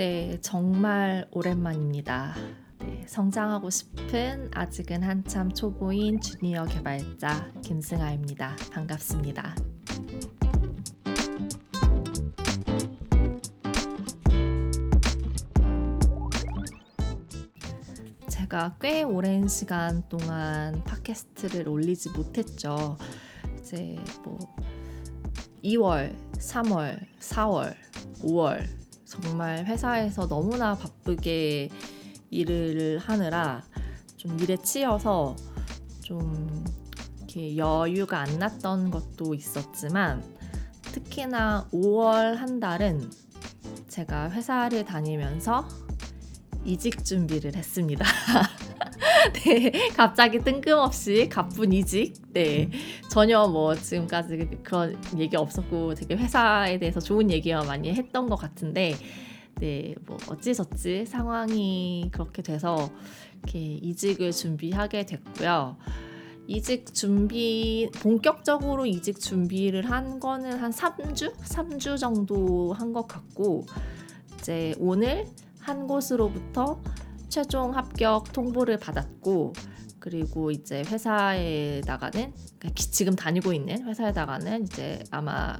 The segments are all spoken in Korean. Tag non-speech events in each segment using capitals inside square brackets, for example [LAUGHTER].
네, 정말 오랜만입니다. 네, 성장하고 싶은 아직은 한참 초보인 주니어 개발자 김승아입니다. 반갑습니다. 제가 꽤 오랜 시간 동안 팟캐스트를 올리지 못했죠. 이제 뭐 2월, 3월, 4월, 5월 정말 회사에서 너무나 바쁘게 일을 하느라 좀 일에 치여서 좀 이렇게 여유가 안 났던 것도 있었지만 특히나 5월 한 달은 제가 회사를 다니면서 이직 준비를 했습니다. [LAUGHS] [LAUGHS] 네, 갑자기 뜬금없이 가쁜 이직. 네, 전혀 뭐 지금까지 그런 얘기 없었고 되게 회사에 대해서 좋은 얘기만 많이 했던 것 같은데, 네, 뭐 어찌저찌 상황이 그렇게 돼서 이렇게 이직을 준비하게 됐고요. 이직 준비 본격적으로 이직 준비를 한 거는 한 3주? 3주 정도 한 것 같고 이제 오늘 한 곳으로부터 최종 합격 통보를 받았고 그리고 이제 회사에다가는 그러니까 지금 다니고 있는 회사에다가는 이제 아마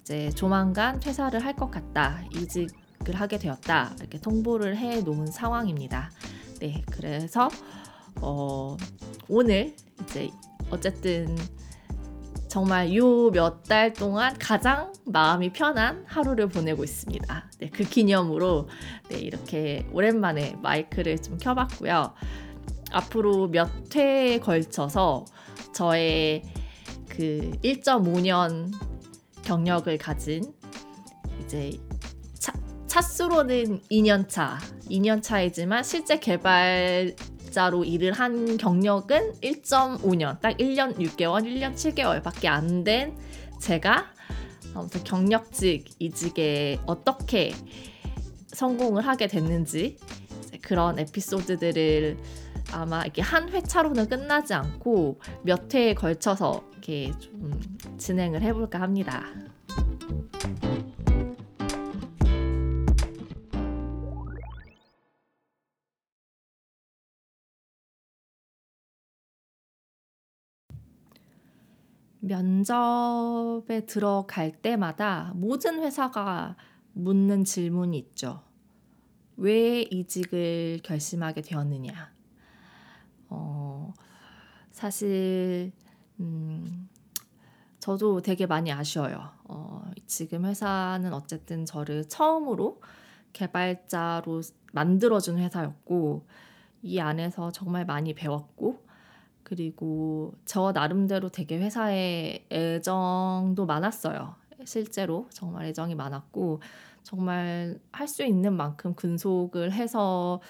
이제 조만간 퇴사를 할 것 같다 이직을 하게 되었다 이렇게 통보를 해 놓은 상황입니다. 네, 그래서 어, 오늘 이제 어쨌든 정말 요 몇 달 동안 가장 마음이 편한 하루를 보내고 있습니다. 네, 그 기념으로 네, 이렇게 오랜만에 마이크를 좀 켜봤고요. 앞으로 몇 회에 걸쳐서 저의 그 1.5년 경력을 가진 이제 차, 차수로는 2년 차, 2년 차이지만 실제 개발 자로 일을 한 경력은 1.5년, 딱 1년 6개월, 1년 7개월밖에 안 된 제가 아무튼 경력직 이직에 어떻게 성공을 하게 됐는지 그런 에피소드들을 아마 이렇게 한 회차로는 끝나지 않고 몇 회에 걸쳐서 이렇게 좀 진행을 해볼까 합니다. 면접에 들어갈 때마다 모든 회사가 묻는 질문이 있죠. 왜 이직을 결심하게 되었느냐? 어, 사실, 음, 저도 되게 많이 아쉬워요. 어, 지금 회사는 어쨌든 저를 처음으로 개발자로 만들어준 회사였고, 이 안에서 정말 많이 배웠고, 그리고 저 나름대로 되게 회사에 애정도 많았어요. 실제로 정말 애정이 많았고 정말 할 수 있는 만큼 근속을 해서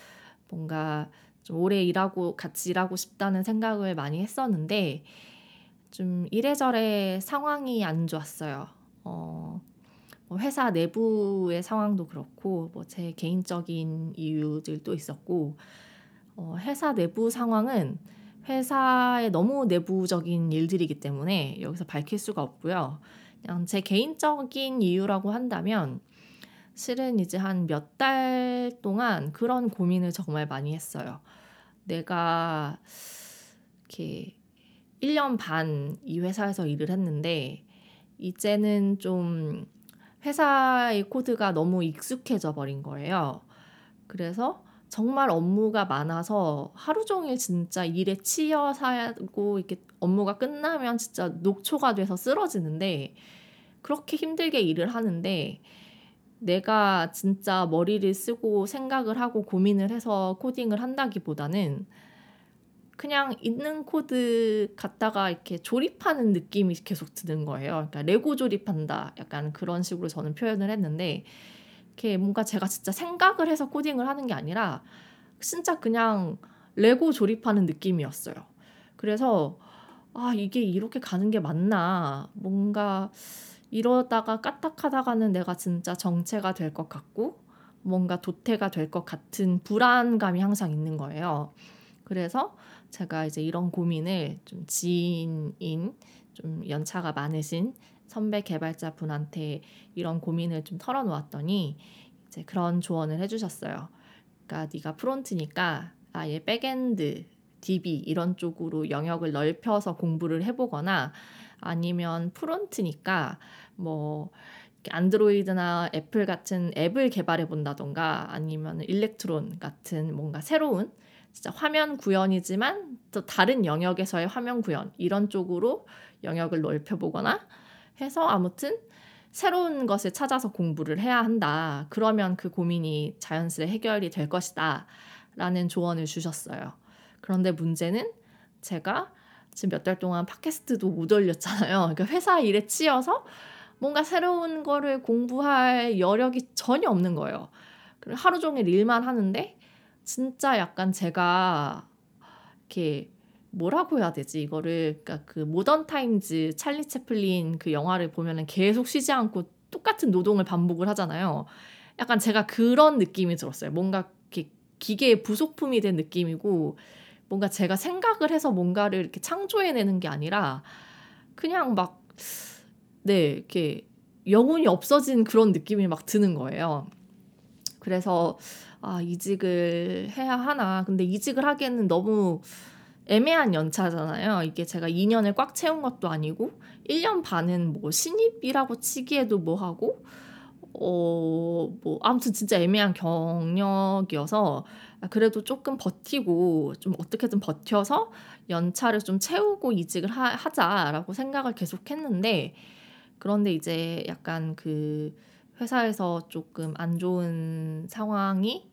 뭔가 좀 오래 일하고 같이 일하고 싶다는 생각을 많이 했었는데 좀 이래저래 상황이 안 좋았어요. 어, 뭐 회사 내부의 상황도 그렇고 뭐 제 개인적인 이유들도 있었고 어, 회사 내부 상황은 회사의 너무 내부적인 일들이기 때문에 여기서 밝힐 수가 없고요. 그냥 제 개인적인 이유라고 한다면 실은 이제 한 몇 달 동안 그런 고민을 정말 많이 했어요. 내가 이렇게 1년 반 이 회사에서 일을 했는데 이제는 좀 회사의 코드가 너무 익숙해져 버린 거예요. 그래서 정말 업무가 많아서 하루 종일 진짜 일에 치여 살고 이렇게 업무가 끝나면 진짜 녹초가 돼서 쓰러지는데 그렇게 힘들게 일을 하는데 내가 진짜 머리를 쓰고 생각을 하고 고민을 해서 코딩을 한다기보다는 그냥 있는 코드 갖다가 이렇게 조립하는 느낌이 계속 드는 거예요. 그러니까 레고 조립한다. 약간 그런 식으로 저는 표현을 했는데 이렇게 뭔가 제가 진짜 생각을 해서 코딩을 하는 게 아니라 진짜 그냥 레고 조립하는 느낌이었어요. 그래서 아, 이게 이렇게 가는 게 맞나. 뭔가 이러다가 까딱하다가는 내가 진짜 정체가 될 것 같고 뭔가 도태가 될 것 같은 불안감이 항상 있는 거예요. 그래서 제가 이제 이런 고민을 좀 지인인 좀 연차가 많으신 선배 개발자 분한테 이런 고민을 좀 털어놓았더니 이제 그런 조언을 해주셨어요. 그러니까 네가 front니까 아예 backend, DB 이런 쪽으로 영역을 넓혀서 공부를 해보거나 아니면 front니까 뭐 안드로이드나 애플 같은 앱을 개발해 본다던가 아니면 Electron 같은 뭔가 새로운 진짜 화면 구현이지만 또 다른 영역에서의 화면 구현 이런 쪽으로 영역을 넓혀보거나 해서 아무튼 새로운 것을 찾아서 공부를 해야 한다. 그러면 그 고민이 자연스레 해결이 될 것이다. 라는 조언을 주셨어요. 그런데 문제는 제가 지금 몇 달 동안 팟캐스트도 못 올렸잖아요. 그러니까 회사 일에 치여서 뭔가 새로운 거를 공부할 여력이 전혀 없는 거예요. 하루 종일 일만 하는데 진짜 약간 제가 이렇게 뭐라고 해야 되지 이거를 그러니까 그 모던 타임즈 찰리 채플린 그 영화를 보면은 계속 쉬지 않고 똑같은 노동을 반복을 하잖아요. 약간 제가 그런 느낌이 들었어요. 뭔가 기계의 부속품이 된 느낌이고 뭔가 제가 생각을 해서 뭔가를 이렇게 창조해내는 게 아니라 그냥 막 네, 이렇게 영혼이 없어진 그런 느낌이 막 드는 거예요. 그래서 아, 이직을 해야 하나. 근데 이직을 하기에는 너무 애매한 연차잖아요. 이게 제가 2년을 꽉 채운 것도 아니고 1년 반은 뭐 신입이라고 치기에도 뭐 하고 어, 뭐 아무튼 진짜 애매한 경력이어서 그래도 조금 버티고 좀 어떻게든 버텨서 연차를 좀 채우고 이직을 하, 하자라고 생각을 계속 했는데 그런데 이제 약간 그 회사에서 조금 안 좋은 상황이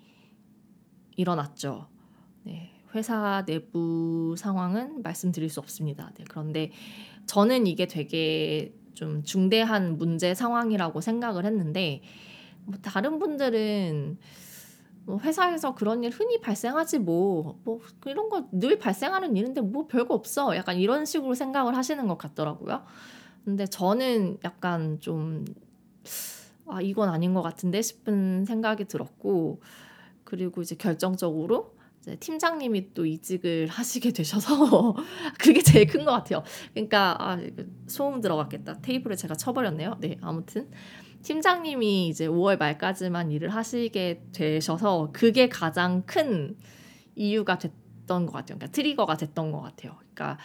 일어났죠. 네, 회사 내부 상황은 말씀드릴 수 없습니다. 네, 그런데 저는 이게 되게 좀 중대한 문제 상황이라고 생각을 했는데 뭐 다른 분들은 뭐 회사에서 그런 일 흔히 발생하지 뭐, 뭐 이런 거 늘 발생하는 일인데 뭐 별거 없어. 약간 이런 식으로 생각을 하시는 것 같더라고요. 근데 저는 약간 좀, 아, 이건 아닌 것 같은데 싶은 생각이 들었고, 그리고 이제 결정적으로 팀장님이 또 이직을 하시게 되셔서 [LAUGHS] 그게 제일 큰 것 같아요. 그러니까 아, 소음 들어갔겠다. 테이블에 제가 쳐버렸네요. 네, 아무튼 팀장님이 이제 5월 말까지만 일을 하시게 되셔서 그게 가장 큰 이유가 됐던 것 같아요. 그러니까 트리거가 됐던 것 같아요. 그러니까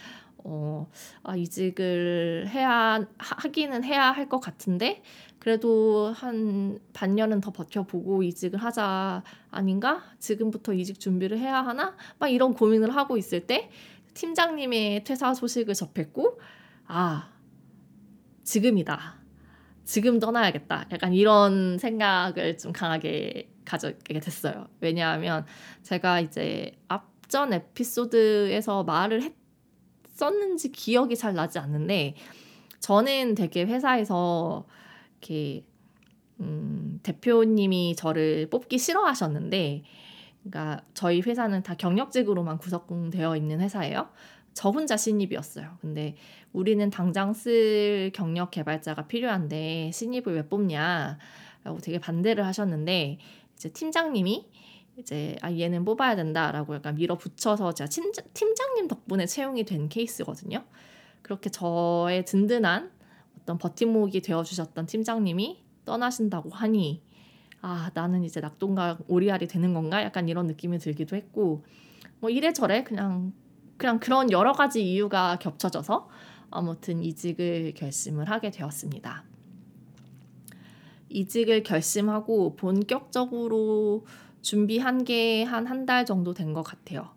어, 아, 이직을 해야 하기는 해야 할 것 같은데 그래도 한 반년은 더 버텨보고 이직을 하자 아닌가? 지금부터 이직 준비를 해야 하나? 막 이런 고민을 하고 있을 때 팀장님의 퇴사 소식을 접했고 아 지금이다. 지금 떠나야겠다. 약간 이런 생각을 좀 강하게 가졌게 됐어요. 왜냐하면 제가 이제 앞전 에피소드에서 말을 했 었는지 기억이 잘 나지 않는데 저는 되게 회사에서 이렇게 음, 대표님이 저를 뽑기 싫어하셨는데, 그러니까 저희 회사는 다 경력직으로만 구성되어 있는 회사예요. 저 혼자 신입이었어요. 근데 우리는 당장 쓸 경력 개발자가 필요한데 신입을 왜 뽑냐? 라고 되게 반대를 하셨는데 이제 팀장님이 이제 아 얘는 뽑아야 된다라고 약간 밀어붙여서 제가 팀장, 팀장님 덕분에 채용이 된 케이스거든요. 그렇게 저의 든든한 어떤 버팀목이 되어 주셨던 팀장님이 떠나신다고 하니 아 나는 이제 낙동강 오리알이 되는 건가 약간 이런 느낌이 들기도 했고 뭐 이래저래 그냥 그냥 그런 여러 가지 이유가 겹쳐져서 아무튼 이직을 결심을 하게 되었습니다. 이직을 결심하고 본격적으로 준비한 게 한 한 달 정도 된 것 같아요.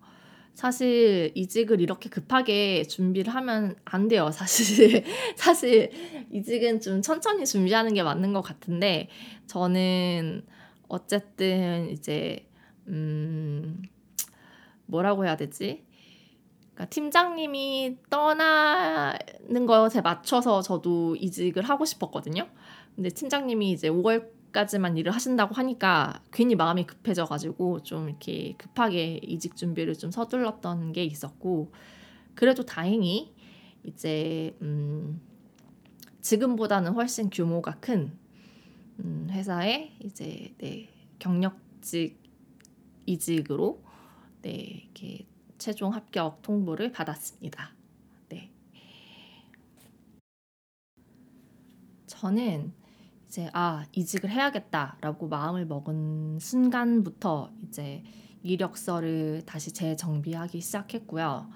사실 이직을 이렇게 급하게 준비를 하면 안 돼요. [LAUGHS] 사실 사실 이직은 좀 천천히 준비하는 게 맞는 것 같은데 저는 어쨌든 이제 음 뭐라고 해야 되지? 그러니까 팀장님이 떠나는 것에 맞춰서 저도 이직을 하고 싶었거든요. 근데 팀장님이 이제 5월 까지만 일을 하신다고 하니까 괜히 마음이 급해져가지고 좀 이렇게 급하게 이직 준비를 좀 서둘렀던 게 있었고 그래도 다행히 이제 음 지금보다는 훨씬 규모가 큰 음, 회사에 이제 네 경력직 이직으로 네 이렇게 최종 합격 통보를 받았습니다. 네. 저는 이제 아 이직을 해야겠다라고 마음을 먹은 순간부터 이제 이력서를 다시 재정비하기 시작했고요.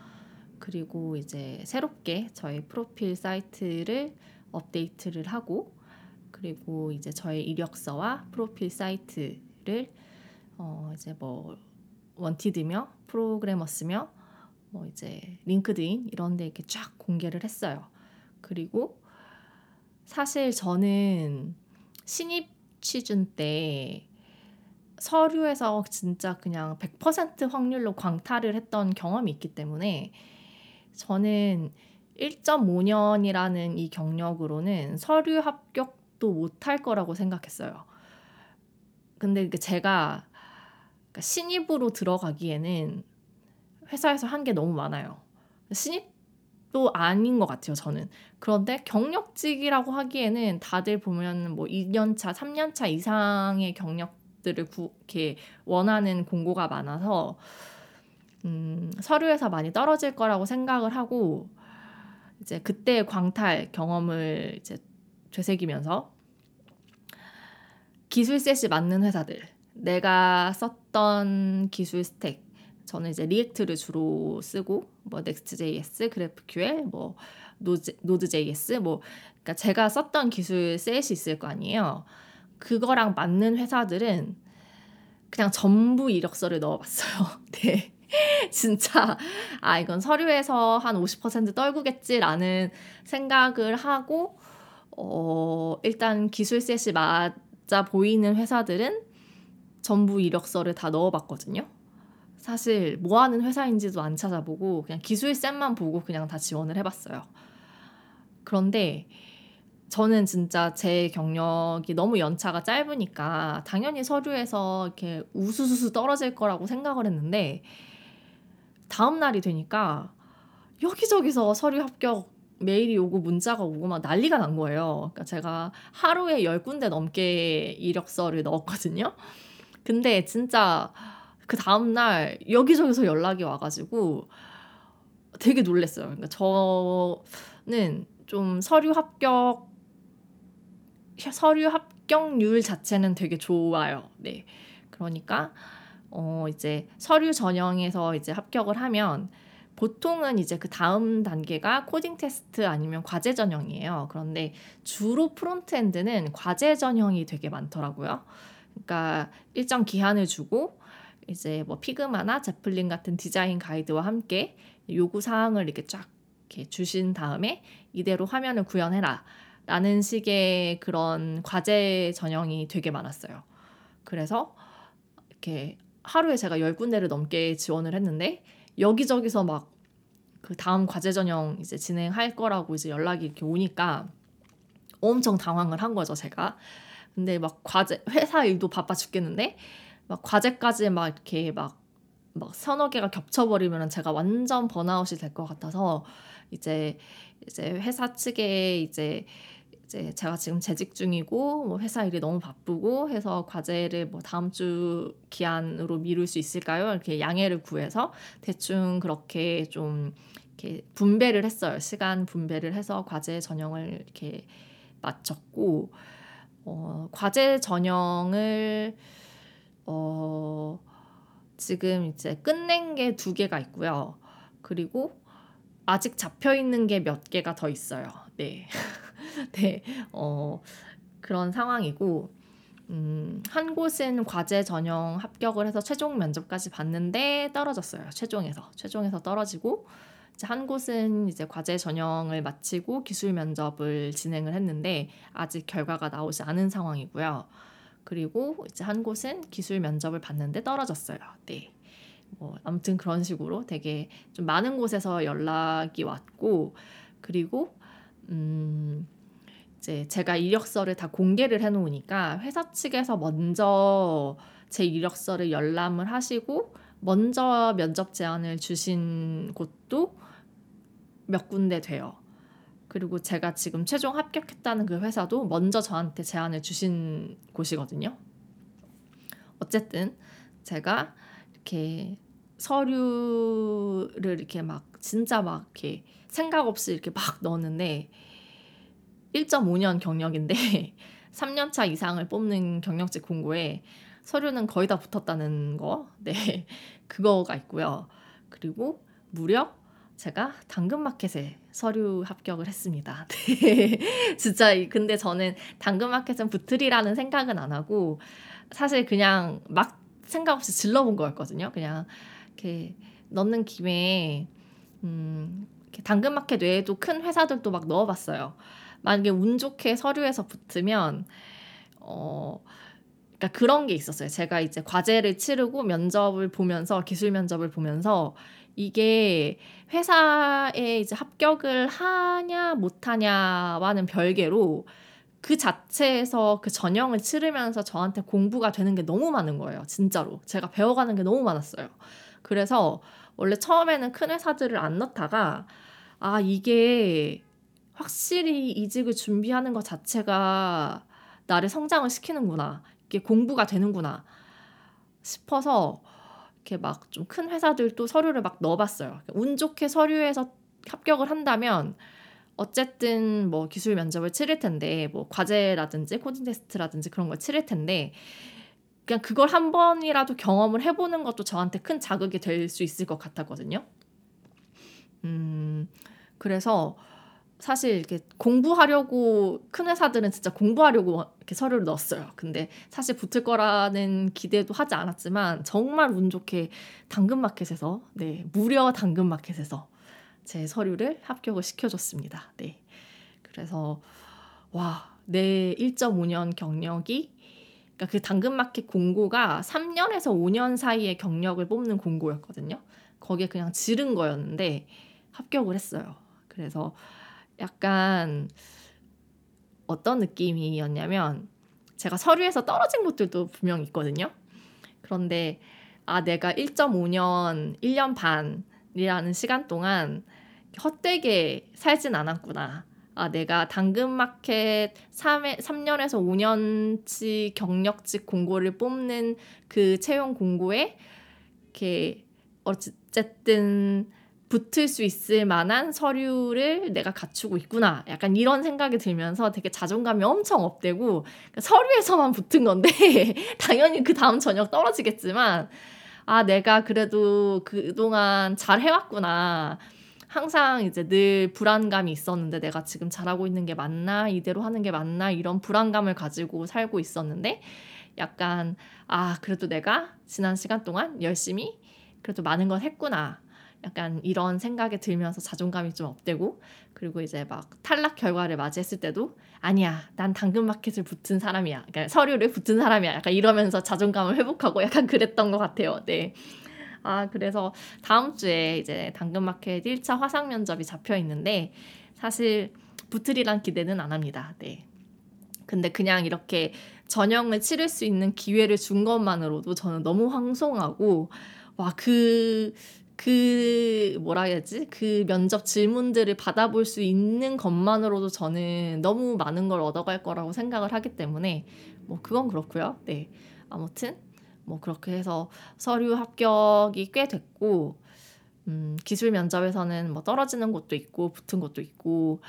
그리고 이제 새롭게 저희 프로필 사이트를 업데이트를 하고 그리고 이제 저의 이력서와 프로필 사이트를 어 이제 뭐 원티드며 프로그래머스며 뭐 이제 링크드인 이런 데 이렇게 쫙 공개를 했어요. 그리고 사실 저는 신입 취준 때 서류에서 진짜 그냥 100% 확률로 광탈을 했던 경험이 있기 때문에 저는 1.5년이라는 이 경력으로는 서류 합격도 못할 거라고 생각했어요. 근데 제가 그러니까 신입으로 들어가기에는 회사에서 한 게 너무 많아요. 신입 도 아닌 것 같아요, 저는. 그런데 경력직이라고 하기에는 다들 보면 뭐 2년차, 3년차 이상의 경력들을 구, 이렇게 원하는 공고가 많아서 음, 서류에서 많이 떨어질 거라고 생각을 하고 이제 그때 광탈 경험을 이제 되새기면서 기술 set이 맞는 회사들 내가 썼던 기술 stack 저는 이제 React를 주로 쓰고 뭐 Next.js, GraphQL, 뭐 Node.js 뭐 그러니까 제가 썼던 기술 set이 있을 거 아니에요. 그거랑 맞는 회사들은 그냥 전부 이력서를 넣어봤어요. [LAUGHS] 네. 진짜 아 이건 서류에서 한 50% 떨구겠지라는 생각을 하고 어 일단 기술 셋이 맞아 보이는 회사들은 전부 이력서를 다 넣어봤거든요. 사실 뭐 하는 회사인지도 안 찾아보고 그냥 기술 셋만 보고 그냥 다 지원을 해봤어요. 그런데 저는 진짜 제 경력이 너무 연차가 짧으니까 당연히 서류에서 이렇게 우수수수 떨어질 거라고 생각을 했는데 다음 날이 되니까 여기저기서 서류 합격 메일이 오고 문자가 오고 막 난리가 난 거예요. 그러니까 제가 하루에 열 군데 넘게 이력서를 넣었거든요. 근데 진짜 그 다음날 여기저기서 연락이 와가지고 되게 놀랬어요. 그러니까 저는 좀 서류 합격 서류 합격률 자체는 되게 좋아요. 네. 그러니까 어 이제 서류 전형에서 이제 합격을 하면 보통은 이제 그 다음 단계가 코딩 테스트 아니면 과제 전형이에요. 그런데 주로 frontend는 과제 전형이 되게 많더라고요. 그러니까 일정 기한을 주고 이제 뭐 Figma나 Zeplin 같은 디자인 가이드와 함께 요구 사항을 이렇게 쫙 이렇게 주신 다음에 이대로 화면을 구현해라. 라는 식의 그런 과제 전형이 되게 많았어요. 그래서 이렇게 하루에 제가 열 군데를 넘게 지원을 했는데 여기저기서 막 그 다음 과제 전형 이제 진행할 거라고 이제 연락이 이렇게 오니까 엄청 당황을 한 거죠, 제가. 근데 막 과제 회사 일도 바빠 죽겠는데 막 과제까지 막 이렇게 막 막 서너 개가 겹쳐버리면 제가 완전 번아웃이 될 것 같아서 이제 이제 회사 측에 이제 이제 제가 지금 재직 중이고 뭐 회사 일이 너무 바쁘고 해서 과제를 뭐 다음 주 기한으로 미룰 수 있을까요? 이렇게 양해를 구해서 대충 그렇게 좀 이렇게 분배를 했어요. 시간 분배를 해서 과제 전형을 이렇게 마쳤고 어, 과제 전형을 어, 지금 이제 끝낸 게 두 개가 있고요. 그리고 아직 잡혀 있는 게 몇 개가 더 있어요. 네. [LAUGHS] 네, 어, 그런 상황이고, 음, 한 곳은 과제 전형 합격을 해서 최종 면접까지 봤는데 떨어졌어요. 최종에서. 최종에서 떨어지고, 이제 한 곳은 이제 과제 전형을 마치고 기술 면접을 진행을 했는데 아직 결과가 나오지 않은 상황이고요. 그리고 이제 한 곳은 기술 면접을 봤는데 떨어졌어요. 네. 뭐 아무튼 그런 식으로 되게 좀 많은 곳에서 연락이 왔고 그리고 음 이제 제가 이력서를 다 공개를 해 놓으니까 회사 측에서 먼저 제 이력서를 열람을 하시고 먼저 면접 제안을 주신 곳도 몇 군데 돼요. 그리고 제가 지금 최종 합격했다는 그 회사도 먼저 저한테 제안을 주신 곳이거든요. 어쨌든 제가 이렇게 서류를 이렇게 막 진짜 막 이렇게 생각 없이 이렇게 막 넣었는데 1.5년 경력인데 [LAUGHS] 3년차 이상을 뽑는 경력직 공고에 서류는 거의 다 붙었다는 거, 네, 그거가 있고요. 그리고 무려 제가 당근마켓에 서류 합격을 했습니다. [LAUGHS] 네. 진짜 근데 저는 당근마켓은 붙으리라는 생각은 안 하고 사실 그냥 막 생각 없이 질러본 거였거든요. 그냥 이렇게 넣는 김에 음, 당근마켓 외에도 큰 회사들도 막 넣어봤어요. 만약에 운 좋게 서류에서 붙으면 어 그러니까 그런 게 있었어요. 제가 이제 과제를 치르고 면접을 보면서 기술 면접을 보면서 이게 회사에 이제 합격을 하냐 못하냐와는 별개로 그 자체에서 그 전형을 치르면서 저한테 공부가 되는 게 너무 많은 거예요. 진짜로. 제가 배워가는 게 너무 많았어요. 그래서 원래 처음에는 큰 회사들을 안 넣다가 아, 이게 확실히 이직을 준비하는 것 자체가 나를 성장을 시키는구나. 이게 공부가 되는구나 싶어서 이렇게 막 좀 큰 회사들도 서류를 막 넣어봤어요. 운 좋게 서류에서 합격을 한다면 어쨌든 뭐 기술 면접을 치를 텐데 뭐 과제라든지 코딩 테스트라든지 그런 걸 치를 텐데 그냥 그걸 한 번이라도 경험을 해보는 것도 저한테 큰 자극이 될 수 있을 것 같았거든요. 음, 그래서 사실 이렇게 공부하려고 큰 회사들은 진짜 공부하려고 이렇게 서류를 넣었어요. 근데 사실 붙을 거라는 기대도 하지 않았지만 정말 운 좋게 당근마켓에서 네 무려 당근마켓에서 제 서류를 합격을 시켜줬습니다. 네 그래서 와 내 1.5년 경력이 그러니까 그 당근마켓 공고가 3년에서 5년 사이의 경력을 뽑는 공고였거든요. 거기에 그냥 지른 거였는데 합격을 했어요. 그래서 약간 어떤 느낌이었냐면 제가 서류에서 떨어진 것들도 분명 있거든요. 그런데 아 내가 1.5년, 1년 반이라는 시간 동안 헛되게 살진 않았구나. 아 내가 당근마켓 3회, 3년에서 5년치 경력직 공고를 뽑는 그 채용 공고에 이렇게 어쨌든 붙을 수 있을 만한 서류를 내가 갖추고 있구나. 약간 이런 생각이 들면서 되게 자존감이 엄청 업되고 그러니까 서류에서만 붙은 건데 [LAUGHS] 당연히 그 다음 저녁 떨어지겠지만 아 내가 그래도 그동안 잘 해왔구나. 항상 이제 늘 불안감이 있었는데 내가 지금 잘하고 있는 게 맞나 이대로 하는 게 맞나 이런 불안감을 가지고 살고 있었는데 약간 아 그래도 내가 지난 시간 동안 열심히 그래도 많은 걸 했구나 약간 이런 생각이 들면서 자존감이 좀 업되고 그리고 이제 막 탈락 결과를 맞이했을 때도 아니야 난 당근마켓을 붙은 사람이야 그러니까 서류를 붙은 사람이야 약간 이러면서 자존감을 회복하고 약간 그랬던 것 같아요 네. 아 그래서 다음 주에 이제 당근마켓 1차 화상 면접이 잡혀 있는데 사실 붙으리란 기대는 안 합니다 네. 근데 그냥 이렇게 전형을 치를 수 있는 기회를 준 것만으로도 저는 너무 황송하고 와 그 그 뭐라 해야지 그 면접 질문들을 받아볼 수 있는 것만으로도 저는 너무 많은 걸 얻어갈 거라고 생각을 하기 때문에 뭐 그건 그렇고요. 네 아무튼 뭐 그렇게 해서 서류 합격이 꽤 됐고 음, 기술 면접에서는 뭐 떨어지는 곳도 있고 붙은 곳도 있고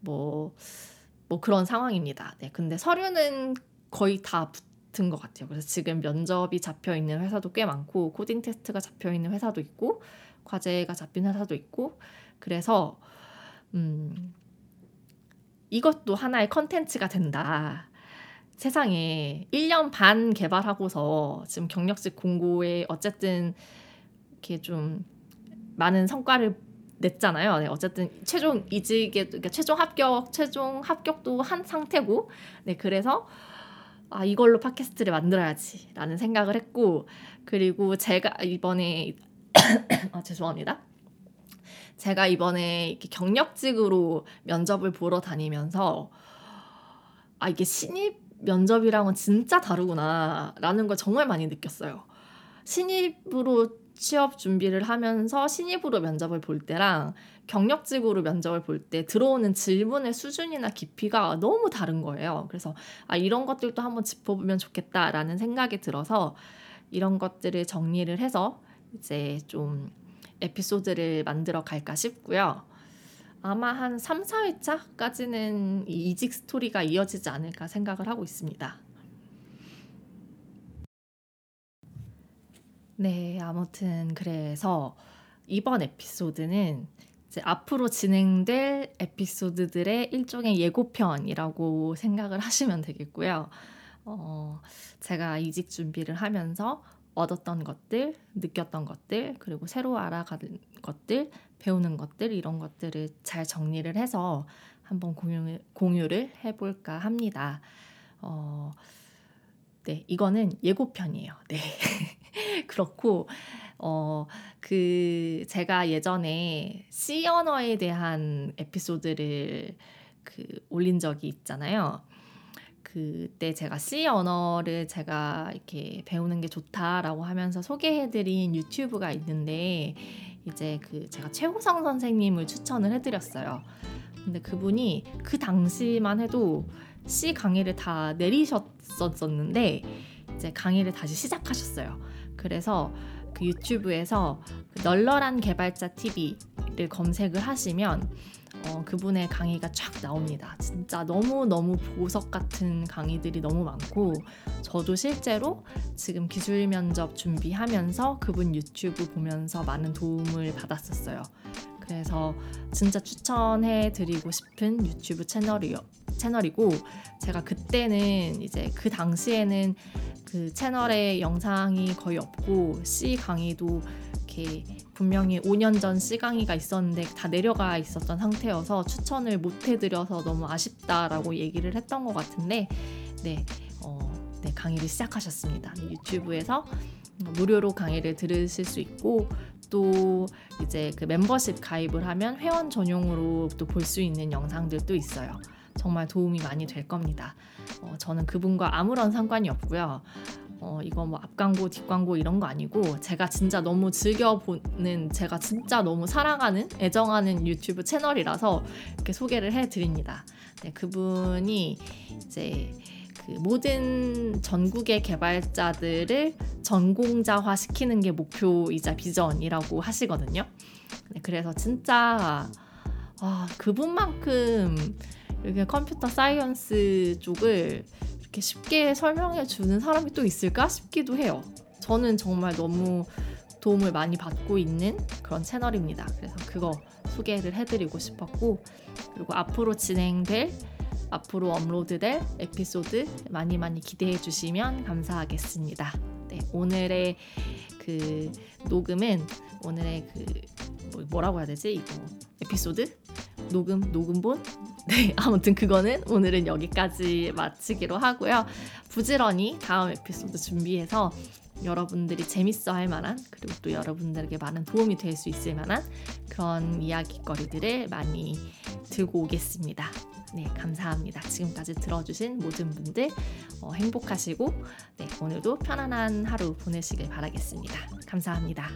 뭐뭐 뭐 그런 상황입니다. 네 근데 서류는 거의 다 같은 것 같아요. 그래서 지금 면접이 잡혀 있는 회사도 꽤 많고 코딩 테스트가 잡혀 있는 회사도 있고 과제가 잡힌 회사도 있고 그래서 음 이것도 하나의 컨텐츠가 된다. 세상에 1년 반 개발하고서 지금 경력직 공고에 어쨌든 이렇게 좀 많은 성과를 냈잖아요. 네, 어쨌든 최종 이직에 그러니까 최종 합격, 최종 합격도 한 상태고, 네 그래서 아 이걸로 팟캐스트를 만들어야지라는 생각을 했고 그리고 제가 이번에 [COUGHS] 아 죄송합니다. 제가 이번에 이렇게 경력직으로 면접을 보러 다니면서 아 이게 신입 면접이랑은 진짜 다르구나라는 걸 정말 많이 느꼈어요. 신입으로 취업 준비를 하면서 신입으로 면접을 볼 때랑 경력직으로 면접을 볼 때 들어오는 질문의 수준이나 깊이가 너무 다른 거예요. 그래서 아, 이런 것들도 한번 짚어보면 좋겠다라는 생각이 들어서 이런 것들을 정리를 해서 이제 좀 에피소드를 만들어 갈까 싶고요. 아마 한 3, 4회차까지는 이 이직 스토리가 이어지지 않을까 생각을 하고 있습니다. 네, 아무튼 그래서 이번 에피소드는 이제 앞으로 진행될 에피소드들의 일종의 예고편이라고 생각을 하시면 되겠고요. 어, 제가 이직 준비를 하면서 얻었던 것들, 느꼈던 것들, 그리고 새로 알아가는 것들, 배우는 것들, 이런 것들을 잘 정리를 해서 한번 공유, 공유를 해볼까 합니다. 어, 네, 이거는 예고편이에요. 네. [LAUGHS] 그렇고, 어, 그, 제가 예전에 C 언어에 대한 에피소드를 그 올린 적이 있잖아요. 그때 제가 C 언어를 제가 이렇게 배우는 게 좋다라고 하면서 소개해드린 유튜브가 있는데 이제 그 제가 최호성 선생님을 추천을 해드렸어요. 근데 그분이 그 당시만 해도 C 강의를 다 내리셨었는데 이제 강의를 다시 시작하셨어요. 그래서 그 유튜브에서 그 널널한 개발자 TV를 검색을 하시면 어, 그분의 강의가 쫙 나옵니다. 진짜 너무너무 보석 같은 강의들이 너무 많고, 저도 실제로 지금 기술 면접 준비하면서 그분 유튜브 보면서 많은 도움을 받았었어요. 그래서 진짜 추천해 드리고 싶은 유튜브 채널이요. 채널이고, 제가 그때는 이제 그 당시에는 그 채널에 영상이 거의 없고, C 강의도 이렇게 분명히 5년 전 C강의가 있었는데 다 내려가 있었던 상태여서 추천을 못 해드려서 너무 아쉽다라고 얘기를 했던 것 같은데 네, 어, 네 강의를 시작하셨습니다. 유튜브에서 무료로 강의를 들으실 수 있고 또 이제 그 멤버십 가입을 하면 회원 전용으로 또 볼 수 있는 영상들도 있어요. 정말 도움이 많이 될 겁니다. 어, 저는 그분과 아무런 상관이 없고요. 어, 이거 뭐 앞광고, 뒷광고 이런 거 아니고 제가 진짜 너무 즐겨보는 제가 진짜 너무 사랑하는 애정하는 유튜브 채널이라서 이렇게 소개를 해드립니다. 네, 그분이 이제 그 모든 전국의 개발자들을 전공자화 시키는 게 목표이자 비전이라고 하시거든요. 네, 그래서 진짜 아, 그분만큼 이렇게 computer science 쪽을 이렇게 쉽게 설명해 주는 사람이 또 있을까 싶기도 해요. 저는 정말 너무 도움을 많이 받고 있는 그런 채널입니다. 그래서 그거 소개를 해드리고 싶었고 그리고 앞으로 진행될 앞으로 업로드될 에피소드 많이 많이 기대해 주시면 감사하겠습니다. 네, 오늘의 그 녹음은 오늘의 그 뭐, 뭐라고 해야 되지 이거 에피소드 녹음 녹음본 네, 아무튼 그거는 오늘은 여기까지 마치기로 하고요. 부지런히 다음 에피소드 준비해서 여러분들이 재밌어 할 만한 그리고 또 여러분들에게 많은 도움이 될 수 있을 만한 그런 이야기거리들을 많이 들고 오겠습니다. 네, 감사합니다. 지금까지 들어주신 모든 분들 어, 행복하시고 네, 오늘도 편안한 하루 보내시길 바라겠습니다. 감사합니다.